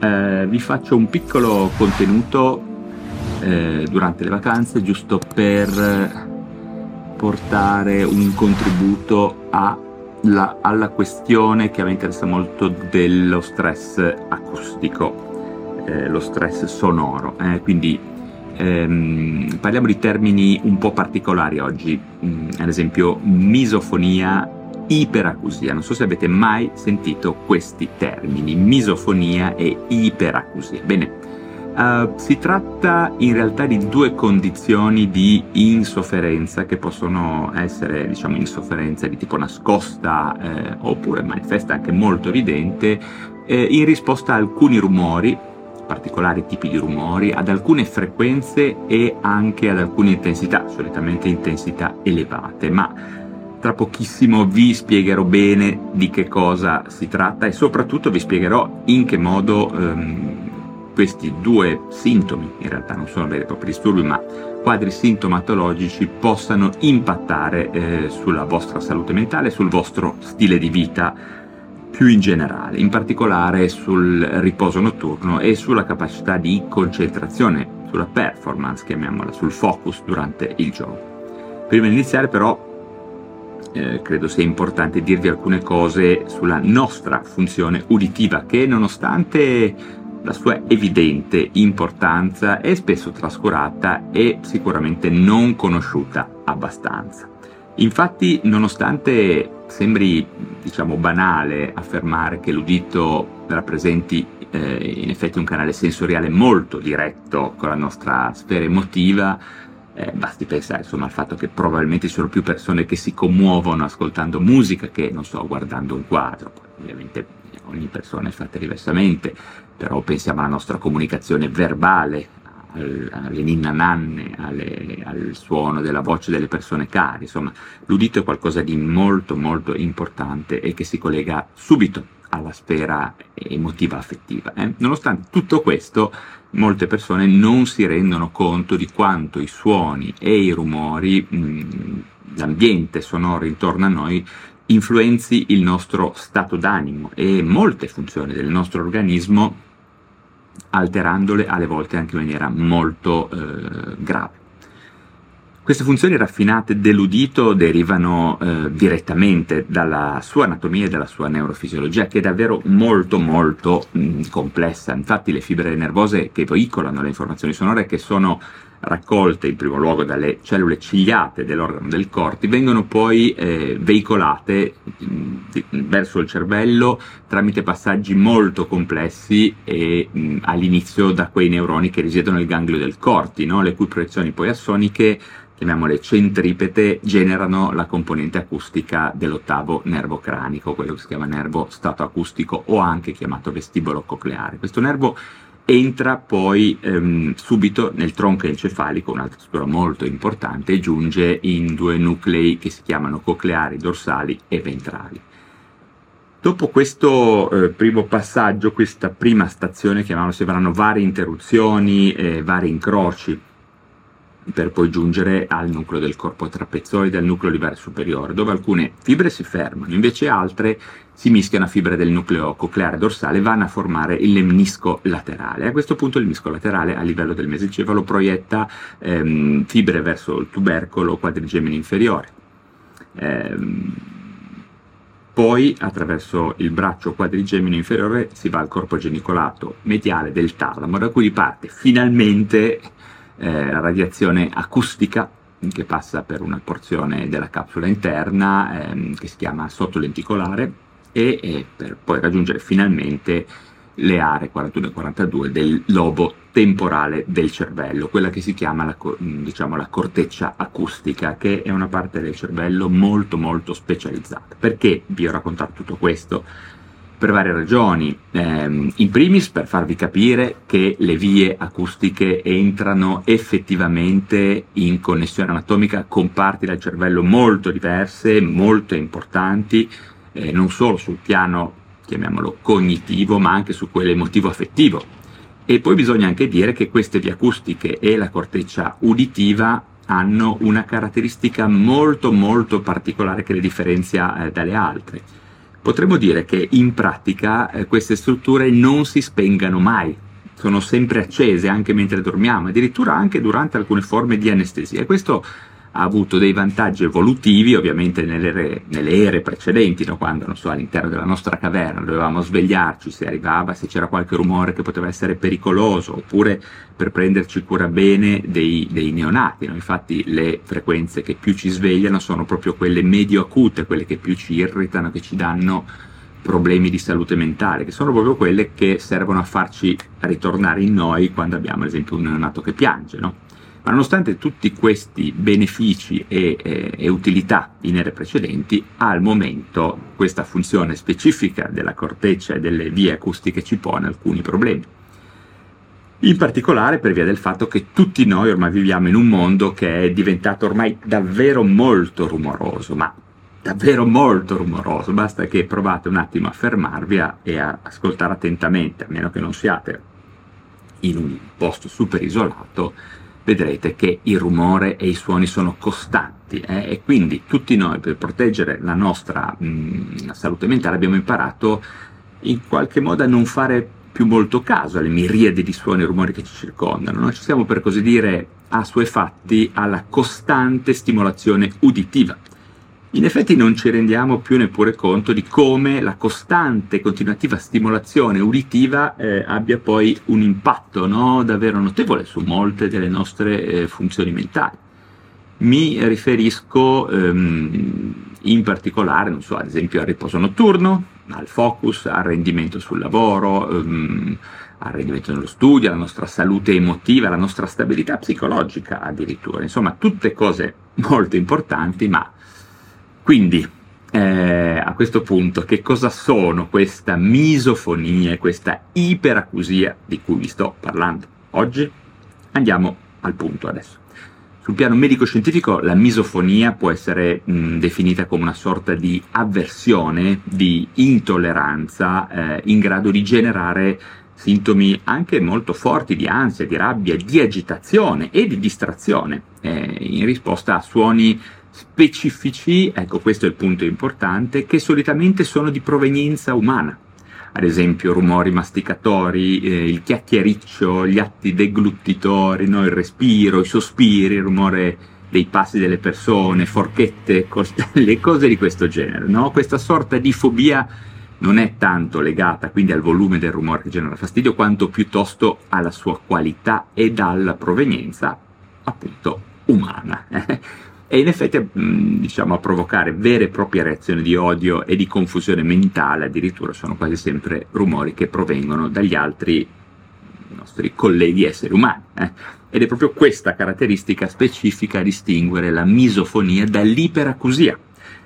eh, vi faccio un piccolo contenuto eh, durante le vacanze giusto per portare un contributo a la, alla questione che a me interessa molto dello stress acustico, eh, lo stress sonoro. Eh, quindi ehm, parliamo di termini un po' particolari oggi, mm, ad esempio misofonia, iperacusia. Non so se avete mai sentito questi termini, misofonia e iperacusia. Bene, Uh, si tratta in realtà di due condizioni di insofferenza che possono essere, diciamo, insofferenza di tipo nascosta eh, oppure manifesta anche molto evidente eh, in risposta a alcuni rumori, particolari tipi di rumori, ad alcune frequenze e anche ad alcune intensità, solitamente intensità elevate, ma tra pochissimo vi spiegherò bene di che cosa si tratta e soprattutto vi spiegherò in che modo ehm, questi due sintomi, in realtà non sono veri e propri disturbi, ma quadri sintomatologici possano impattare eh, sulla vostra salute mentale, sul vostro stile di vita più in generale, in particolare sul riposo notturno e sulla capacità di concentrazione, sulla performance, chiamiamola, sul focus durante il giorno. Prima di iniziare però eh, credo sia importante dirvi alcune cose sulla nostra funzione uditiva che nonostante la sua evidente importanza è spesso trascurata e sicuramente non conosciuta abbastanza. Infatti, nonostante sembri diciamo banale affermare che l'udito rappresenti eh, in effetti un canale sensoriale molto diretto con la nostra sfera emotiva, eh, basti pensare insomma, al fatto che probabilmente ci sono più persone che si commuovono ascoltando musica che, non so, guardando un quadro. Ovviamente ogni persona è fatta diversamente, però pensiamo alla nostra comunicazione verbale, al, alle ninna nanne, alle, al suono della voce delle persone care, insomma, l'udito è qualcosa di molto molto importante e che si collega subito alla sfera emotiva affettiva. Eh? Nonostante tutto questo, molte persone non si rendono conto di quanto i suoni e i rumori, mh, l'ambiente sonoro intorno a noi influenzi il nostro stato d'animo e molte funzioni del nostro organismo alterandole alle volte anche in maniera molto eh, grave. Queste funzioni raffinate dell'udito derivano eh, direttamente dalla sua anatomia e dalla sua neurofisiologia, che è davvero molto molto mh, complessa. Infatti le fibre nervose che veicolano le informazioni sonore, che sono raccolte in primo luogo dalle cellule cigliate dell'organo del corti, vengono poi eh, veicolate mh, verso il cervello tramite passaggi molto complessi e mh, all'inizio da quei neuroni che risiedono nel ganglio del corti, no? le cui proiezioni poi assoniche chiamiamole centripete, generano la componente acustica dell'ottavo nervo cranico, quello che si chiama nervo stato acustico o anche chiamato vestibolo cocleare. Questo nervo entra poi ehm, subito nel tronco encefalico, un'altra struttura molto importante, e giunge in due nuclei che si chiamano cocleari, dorsali e ventrali. Dopo questo eh, primo passaggio, questa prima stazione, chiamiamolo, si avranno varie interruzioni, eh, vari incroci, per poi giungere al nucleo del corpo trapezoide, al nucleo livare superiore, dove alcune fibre si fermano, invece altre si mischiano a fibre del nucleo cocleare dorsale e vanno a formare il lemnisco laterale. A questo punto il menisco laterale a livello del mesencefalo proietta ehm, fibre verso il tubercolo quadrigemine inferiore. Ehm, poi attraverso il braccio quadrigemino inferiore si va al corpo genicolato mediale del talamo, da cui riparte finalmente eh, radiazione acustica che passa per una porzione della capsula interna ehm, che si chiama sottolenticolare e, e per poi raggiungere finalmente le aree 41 e 42 del lobo temporale del cervello, quella che si chiama la, diciamo, la corteccia acustica, che è una parte del cervello molto molto specializzata. Perché vi ho raccontato tutto questo? Per varie ragioni. Eh, in primis per farvi capire che le vie acustiche entrano effettivamente in connessione anatomica con parti del cervello molto diverse, molto importanti, eh, non solo sul piano, chiamiamolo cognitivo, ma anche su quello emotivo-affettivo. E poi bisogna anche dire che queste vie acustiche e la corteccia uditiva hanno una caratteristica molto molto particolare che le differenzia eh, dalle altre potremmo dire che in pratica eh, queste strutture non si spengano mai, sono sempre accese anche mentre dormiamo, addirittura anche durante alcune forme di anestesia. Questo ha avuto dei vantaggi evolutivi, ovviamente nelle nelle ere precedenti, no? quando so, all'interno della nostra caverna dovevamo svegliarci se arrivava, se c'era qualche rumore che poteva essere pericoloso, oppure per prenderci cura bene dei, dei neonati. No? Infatti le frequenze che più ci svegliano sono proprio quelle medio-acute, quelle che più ci irritano, che ci danno problemi di salute mentale, che sono proprio quelle che servono a farci ritornare in noi quando abbiamo ad esempio un neonato che piange. No? Ma nonostante tutti questi benefici e, e, e, utilità in ere precedenti, al momento questa funzione specifica della corteccia e delle vie acustiche ci pone alcuni problemi. In particolare per via del fatto che tutti noi ormai viviamo in un mondo che è diventato ormai davvero molto rumoroso, ma davvero molto rumoroso, basta che provate un attimo a fermarvi e a ascoltare attentamente, a meno che non siate in un posto super isolato, vedrete che il rumore e i suoni sono costanti eh? e quindi tutti noi per proteggere la nostra mh, mm, salute mentale abbiamo imparato in qualche modo a non fare più molto caso alle miriadi di suoni e rumori che ci circondano, noi ci siamo per così dire assuefatti alla costante stimolazione uditiva in effetti non ci rendiamo più neppure conto di come la costante e continuativa stimolazione uditiva eh, abbia poi un impatto no, davvero notevole su molte delle nostre eh, funzioni mentali. Mi riferisco ehm, in particolare, so, ad esempio al riposo notturno, al focus, al rendimento sul lavoro, ehm, al rendimento nello studio, alla nostra salute emotiva, alla nostra stabilità psicologica addirittura. Insomma, tutte cose molto importanti, ma quindi, eh, a questo punto, che cosa sono questa misofonia e questa iperacusia di cui vi sto parlando oggi? Andiamo al punto adesso. Sul piano medico-scientifico la misofonia può essere mh, definita come una sorta di avversione, di intolleranza eh, in grado di generare sintomi anche molto forti di ansia, di rabbia, di agitazione e di distrazione eh, in risposta a suoni specifici, ecco questo è il punto importante, che solitamente sono di provenienza umana. Ad esempio rumori masticatori, eh, il chiacchiericcio, gli atti deglutitori, no? il respiro, i sospiri, il rumore dei passi delle persone, forchette, le cose di questo genere. No? Questa sorta di fobia non è tanto legata quindi al volume del rumore che genera fastidio, quanto piuttosto alla sua qualità e alla provenienza appunto umana e in effetti mm, diciamo, a provocare vere e proprie reazioni di odio e di confusione mentale addirittura sono quasi sempre rumori che provengono dagli altri nostri colleghi esseri umani. Eh? Ed è proprio questa caratteristica specifica a distinguere la misofonia dall'iperacusia,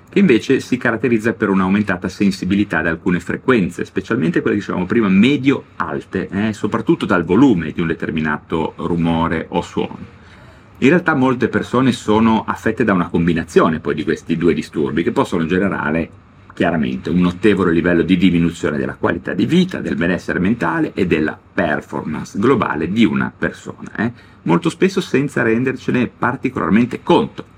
che invece si caratterizza per un'aumentata sensibilità ad alcune frequenze, specialmente quelle che dicevamo prima medio-alte, eh? soprattutto dal volume di un determinato rumore o suono. In realtà molte persone sono affette da una combinazione poi di questi due disturbi che possono generare chiaramente un notevole livello di diminuzione della qualità di vita, del benessere mentale e della performance globale di una persona, eh? molto spesso senza rendercene particolarmente conto.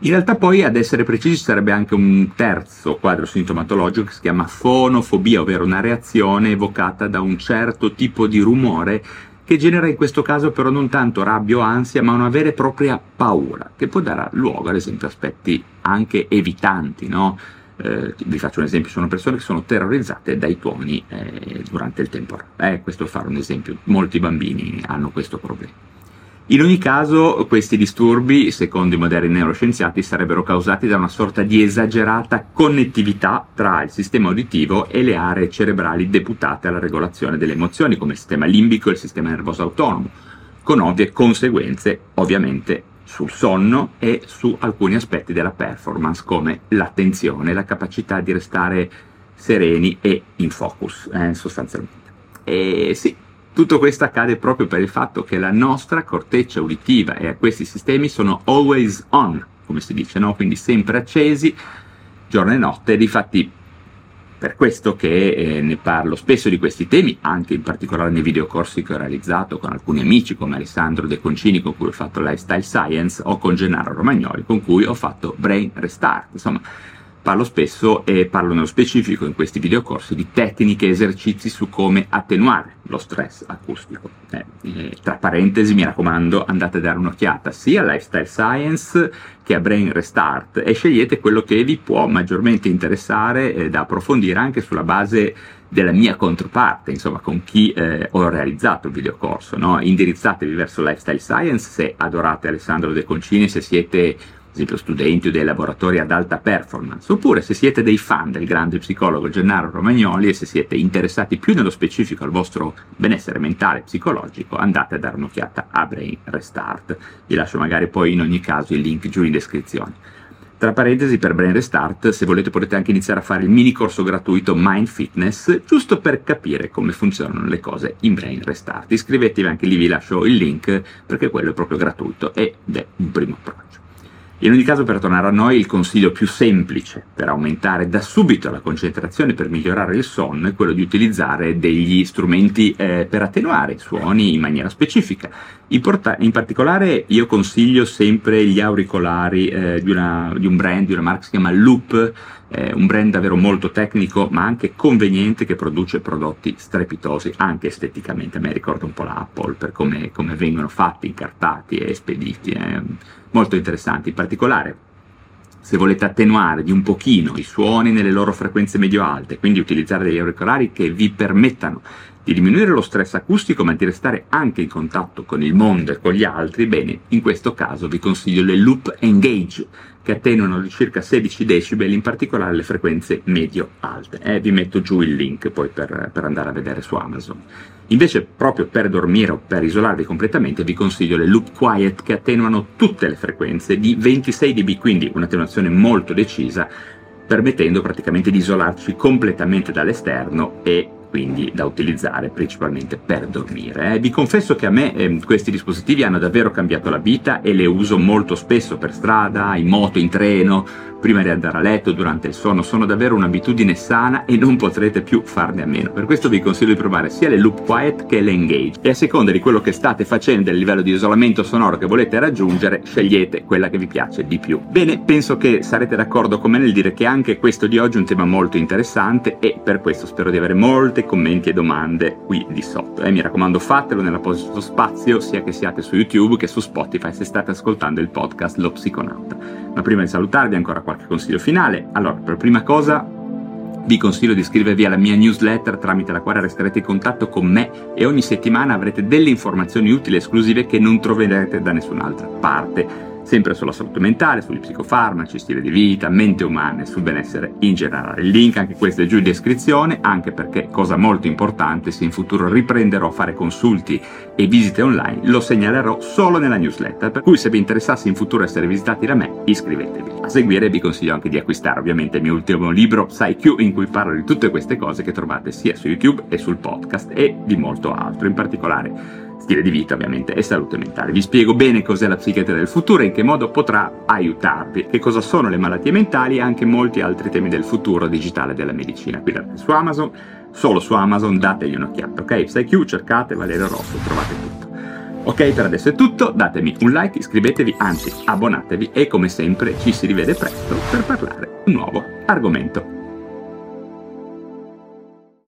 In realtà poi, ad essere precisi, sarebbe anche un terzo quadro sintomatologico che si chiama fonofobia, ovvero una reazione evocata da un certo tipo di rumore che genera in questo caso però non tanto rabbia o ansia, ma una vera e propria paura, che può dare luogo ad esempio a aspetti anche evitanti, no? Eh, vi faccio un esempio, sono persone che sono terrorizzate dai tuoni eh, durante il temporale, eh, questo fare un esempio, molti bambini hanno questo problema. In ogni caso, questi disturbi, secondo i moderni neuroscienziati, sarebbero causati da una sorta di esagerata connettività tra il sistema uditivo e le aree cerebrali deputate alla regolazione delle emozioni, come il sistema limbico e il sistema nervoso autonomo, con ovvie conseguenze, ovviamente, sul sonno e su alcuni aspetti della performance, come l'attenzione, la capacità di restare sereni e in focus, eh, sostanzialmente. E sì, tutto questo accade proprio per il fatto che la nostra corteccia uditiva e questi sistemi sono always on, come si dice, no? quindi sempre accesi, giorno e notte, ed infatti per questo che eh, ne parlo spesso di questi temi, anche in particolare nei videocorsi che ho realizzato con alcuni amici come Alessandro De Concini con cui ho fatto Lifestyle Science o con Gennaro Romagnoli con cui ho fatto Brain Restart. Insomma, parlo spesso e parlo nello specifico in questi videocorsi di tecniche e esercizi su come attenuare lo stress acustico. Eh, eh, tra parentesi, mi raccomando, andate a dare un'occhiata sia a Lifestyle Science che a Brain Restart e scegliete quello che vi può maggiormente interessare eh, da approfondire anche sulla base della mia controparte, insomma, con chi eh, ho realizzato il videocorso. No? Indirizzatevi verso Lifestyle Science se adorate Alessandro De Concini, se siete esempio studenti o dei laboratori ad alta performance, oppure se siete dei fan del grande psicologo Gennaro Romagnoli e se siete interessati più nello specifico al vostro benessere mentale e psicologico, andate a dare un'occhiata a Brain Restart. Vi lascio magari poi in ogni caso il link giù in descrizione. Tra parentesi, per Brain Restart, se volete potete anche iniziare a fare il mini corso gratuito Mind Fitness, giusto per capire come funzionano le cose in Brain Restart. Iscrivetevi anche lì, vi lascio il link, perché quello è proprio gratuito ed è un primo approccio. In ogni caso, per tornare a noi, il consiglio più semplice per aumentare da subito la concentrazione per migliorare il sonno è quello di utilizzare degli strumenti eh, per attenuare i suoni in maniera specifica. In, porta- in particolare io consiglio sempre gli auricolari eh, di, una, di, un brand, di una marca che si chiama Loop, eh, un brand davvero molto tecnico ma anche conveniente che produce prodotti strepitosi anche esteticamente. A me ricorda un po' l'Apple per come, come vengono fatti, incartati e spediti. Molto interessanti, in particolare se volete attenuare di un pochino i suoni nelle loro frequenze medio-alte, quindi utilizzare degli auricolari che vi permettano di diminuire lo stress acustico ma di restare anche in contatto con il mondo e con gli altri, bene, in questo caso vi consiglio le Loop Engage che attenuano di circa 16 decibel, in particolare le frequenze medio-alte. Eh, vi metto giù il link poi per, per andare a vedere su Amazon. Invece, proprio per dormire o per isolarvi completamente, vi consiglio le Loop Quiet che attenuano tutte le frequenze di 26 dB, quindi un'attenuazione molto decisa, permettendo praticamente di isolarci completamente dall'esterno e quindi da utilizzare principalmente per dormire. Eh. Vi confesso che a me eh, questi dispositivi hanno davvero cambiato la vita e le uso molto spesso per strada, in moto, in treno, prima di andare a letto, durante il sonno, sono davvero un'abitudine sana e non potrete più farne a meno. Per questo vi consiglio di provare sia le Loop Quiet che le Engage e a seconda di quello che state facendo e del livello di isolamento sonoro che volete raggiungere, scegliete quella che vi piace di più. Bene, penso che sarete d'accordo con me nel dire che anche questo di oggi è un tema molto interessante e per questo spero di avere molte commenti e domande qui di sotto. E mi raccomando fatelo nell'apposito spazio sia che siate su YouTube che su Spotify se state ascoltando il podcast Lo Psiconauta. Ma prima di salutarvi ancora qualche consiglio finale. Allora, per prima cosa vi consiglio di iscrivervi alla mia newsletter tramite la quale resterete in contatto con me e ogni settimana avrete delle informazioni utili e esclusive che non troverete da nessun'altra parte sempre sulla salute mentale, sugli psicofarmaci, stile di vita, mente umana e sul benessere in generale. Il link anche questo è giù in descrizione, anche perché, cosa molto importante, se in futuro riprenderò a fare consulti e visite online, lo segnalerò solo nella newsletter, per cui se vi interessasse in futuro essere visitati da me, iscrivetevi. A seguire vi consiglio anche di acquistare ovviamente il mio ultimo libro, PsyQ, in cui parlo di tutte queste cose che trovate sia su YouTube e sul podcast e di molto altro, in particolare stile di vita ovviamente e salute mentale. Vi spiego bene cos'è la psichiatria del futuro e in che modo potrà aiutarvi, che cosa sono le malattie mentali e anche molti altri temi del futuro digitale della medicina. Qui su Amazon, solo su Amazon, dategli un'occhiata, ok? PsyQ, cercate Valerio Rosso, trovate tutto. Ok, per adesso è tutto, datemi un like, iscrivetevi, anzi abbonatevi e come sempre ci si rivede presto per parlare un nuovo argomento.